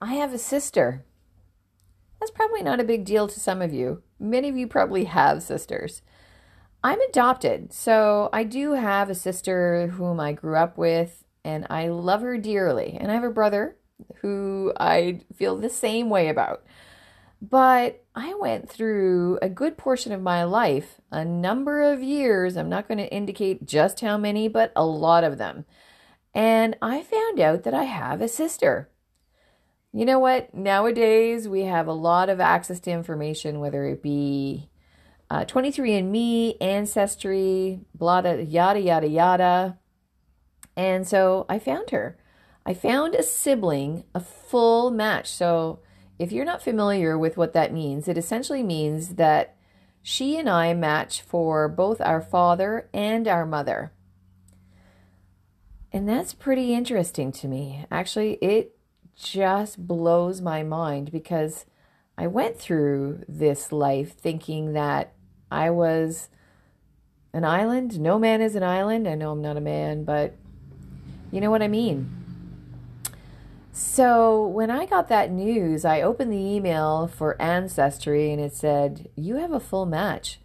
I have a sister. That's probably not a big deal to some of you. Many of you probably have sisters. I'm adopted, so I do have a sister whom I grew up with, and I love her dearly. And I have a brother who I feel the same way about. But I went through a good portion of my life, a number of years. I'm not going to indicate just how many, but a lot of them. And I found out that I have a sister. You know what? Nowadays, we have a lot of access to information, whether it be uh, 23andMe, Ancestry, blah, yada, yada, yada. And so I found her. I found a sibling, a full match. So if you're not familiar with what that means, it essentially means that she and I match for both our father and our mother. And that's pretty interesting to me. Actually, it just blows my mind because I went through this life thinking that I was an island. No man is an island. I know I'm not a man, but you know what I mean. So when I got that news, I opened the email for Ancestry and it said, You have a full match.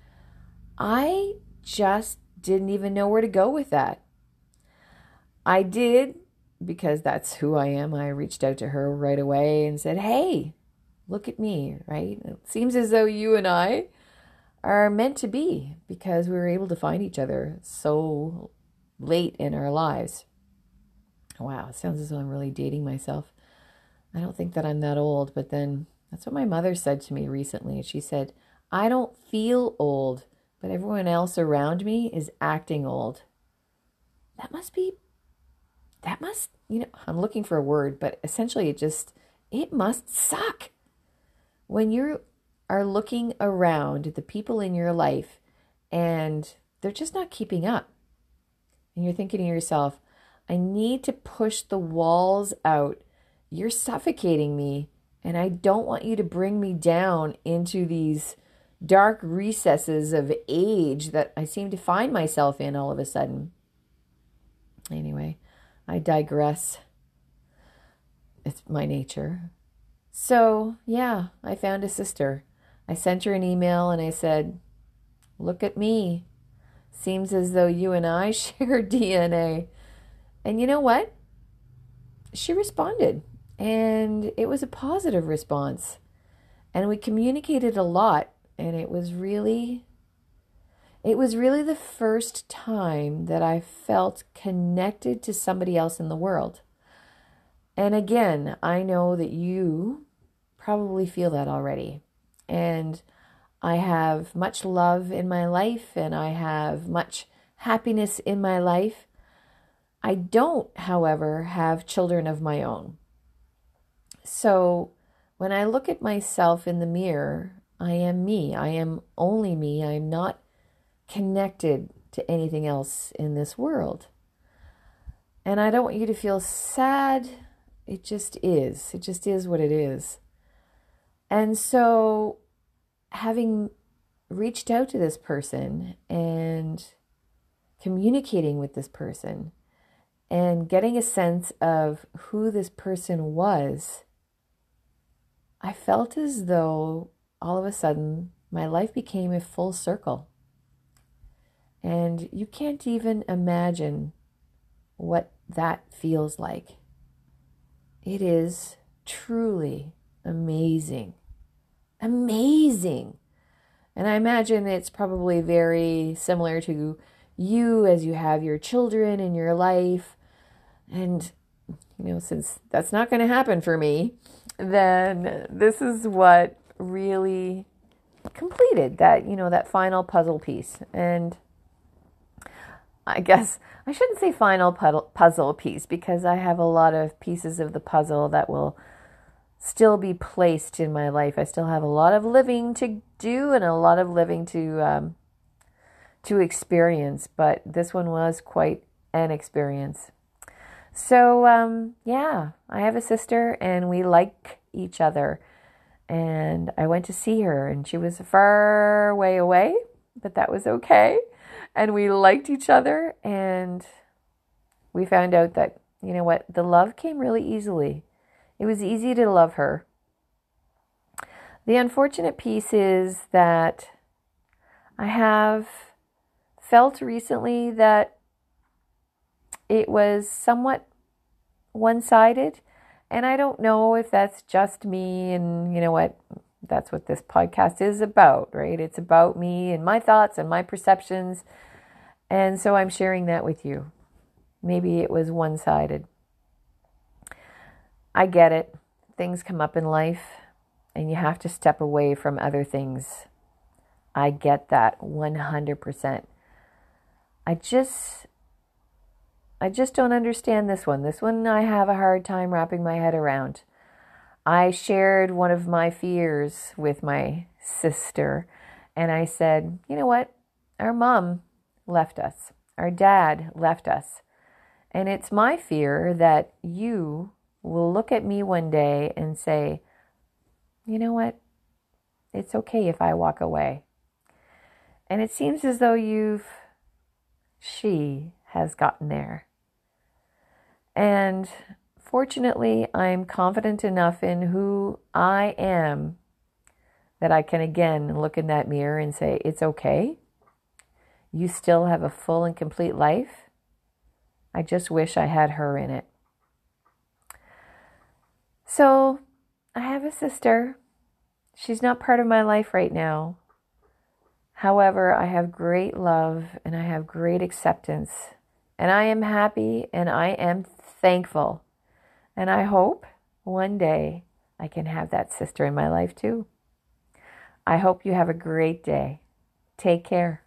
I just didn't even know where to go with that. I did because that's who I am. I reached out to her right away and said, Hey, look at me, right? It seems as though you and I are meant to be because we were able to find each other so late in our lives. Wow, it sounds as though I'm really dating myself. I don't think that I'm that old, but then that's what my mother said to me recently. She said, I don't feel old, but everyone else around me is acting old. That must be, that must, you know, I'm looking for a word, but essentially it just, it must suck. When you are looking around at the people in your life and they're just not keeping up. And you're thinking to yourself, I need to push the walls out. You're suffocating me, and I don't want you to bring me down into these dark recesses of age that I seem to find myself in all of a sudden. Anyway, I digress. It's my nature. So, yeah, I found a sister. I sent her an email and I said, Look at me. Seems as though you and I share DNA. And you know what? She responded, and it was a positive response. And we communicated a lot, and it was really it was really the first time that I felt connected to somebody else in the world. And again, I know that you probably feel that already. And I have much love in my life and I have much happiness in my life. I don't, however, have children of my own. So when I look at myself in the mirror, I am me. I am only me. I am not connected to anything else in this world. And I don't want you to feel sad. It just is. It just is what it is. And so, having reached out to this person and communicating with this person, and getting a sense of who this person was, I felt as though all of a sudden my life became a full circle. And you can't even imagine what that feels like. It is truly amazing. Amazing. And I imagine it's probably very similar to you as you have your children in your life and, you know, since that's not going to happen for me, then this is what really completed that, you know, that final puzzle piece. And I guess I shouldn't say final puzzle piece because I have a lot of pieces of the puzzle that will still be placed in my life. I still have a lot of living to do and a lot of living to um, to experience, but this one was quite an experience. So, um, yeah, I have a sister and we like each other. And I went to see her and she was far way away, but that was okay. And we liked each other and we found out that, you know what, the love came really easily. It was easy to love her. The unfortunate piece is that I have felt recently that it was somewhat one sided. And I don't know if that's just me. And you know what? That's what this podcast is about, right? It's about me and my thoughts and my perceptions. And so I'm sharing that with you. Maybe it was one sided. I get it. Things come up in life and you have to step away from other things. I get that 100%. I just I just don't understand this one. This one I have a hard time wrapping my head around. I shared one of my fears with my sister and I said, "You know what? Our mom left us. Our dad left us. And it's my fear that you will look at me one day and say, you know what? It's okay if I walk away. And it seems as though you've, she has gotten there. And fortunately, I'm confident enough in who I am that I can again look in that mirror and say, it's okay. You still have a full and complete life. I just wish I had her in it. So I have a sister. She's not part of my life right now. However, I have great love and I have great acceptance. And I am happy and I am thankful. And I hope one day I can have that sister in my life too. I hope you have a great day. Take care.